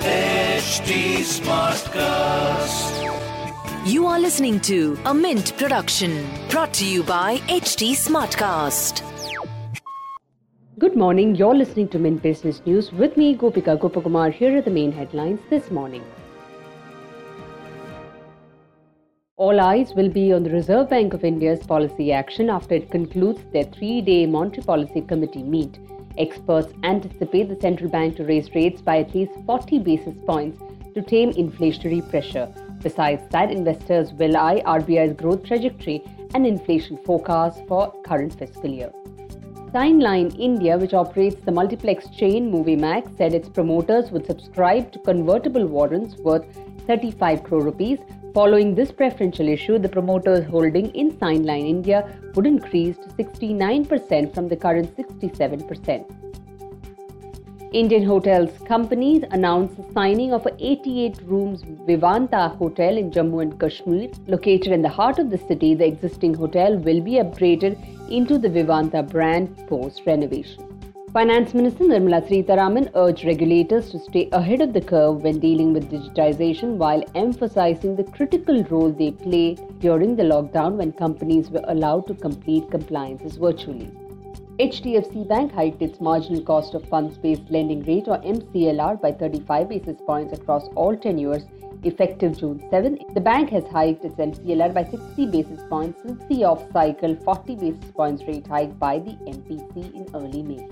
HT Smartcast. You are listening to a Mint production brought to you by HT Smartcast. Good morning. You're listening to Mint Business News with me, Gopika Gopakumar. Here are the main headlines this morning. All eyes will be on the Reserve Bank of India's policy action after it concludes their three day Monetary Policy Committee meet. Experts anticipate the central bank to raise rates by at least 40 basis points to tame inflationary pressure. Besides that, investors will eye RBI's growth trajectory and inflation forecast for current fiscal year. Cineline India, which operates the multiplex chain MovieMax, said its promoters would subscribe to convertible warrants worth 35 crore rupees. Following this preferential issue, the promoters' holding in Cineline India would increase to 69% from the current 67%. Indian Hotels Companies announced the signing of a 88 rooms Vivanta Hotel in Jammu and Kashmir. Located in the heart of the city, the existing hotel will be upgraded into the Vivanta brand post renovation. Finance Minister Nirmala Sitharaman urged regulators to stay ahead of the curve when dealing with digitization while emphasizing the critical role they play during the lockdown when companies were allowed to complete compliances virtually. HDFC Bank hiked its marginal cost of funds based lending rate or MCLR by 35 basis points across all tenures effective June 7. The bank has hiked its MCLR by 60 basis points since the off cycle 40 basis points rate hike by the MPC in early May.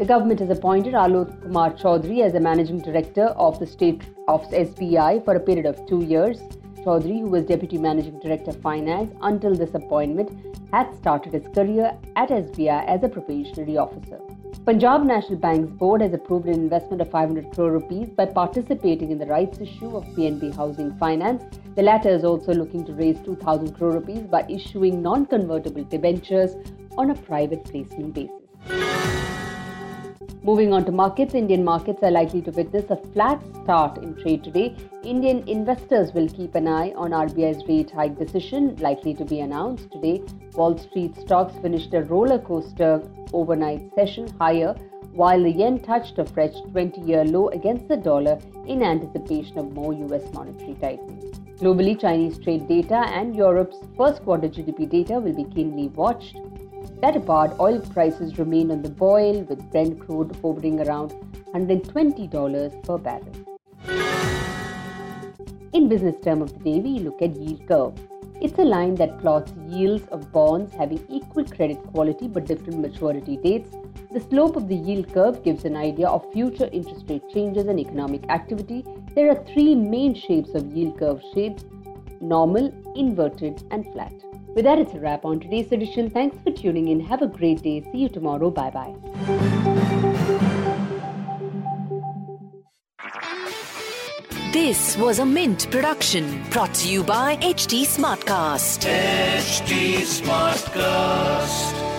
The government has appointed Alok Kumar Chaudhary as the managing director of the state of SBI for a period of two years. Chaudhary, who was Deputy Managing Director of Finance until this appointment, had started his career at SBI as a probationary officer. Punjab National Bank's board has approved an investment of 500 crore rupees by participating in the rights issue of PNB Housing Finance. The latter is also looking to raise 2000 crore rupees by issuing non-convertible debentures on a private placement basis. Moving on to markets, Indian markets are likely to witness a flat start in trade today. Indian investors will keep an eye on RBI's rate hike decision likely to be announced today. Wall Street stocks finished a roller coaster overnight session higher while the yen touched a fresh 20 year low against the dollar in anticipation of more US monetary tightening. Globally, Chinese trade data and Europe's first quarter GDP data will be keenly watched. That apart, oil prices remain on the boil with Brent crude hovering around $120 per barrel. In business term of the day, we look at yield curve. It's a line that plots yields of bonds having equal credit quality but different maturity dates. The slope of the yield curve gives an idea of future interest rate changes and economic activity. There are three main shapes of yield curve shapes normal, inverted, and flat. With that, it's a wrap on today's edition. Thanks for tuning in. Have a great day. See you tomorrow. Bye bye. This was a Mint production brought to you by HT Smartcast. HT Smartcast.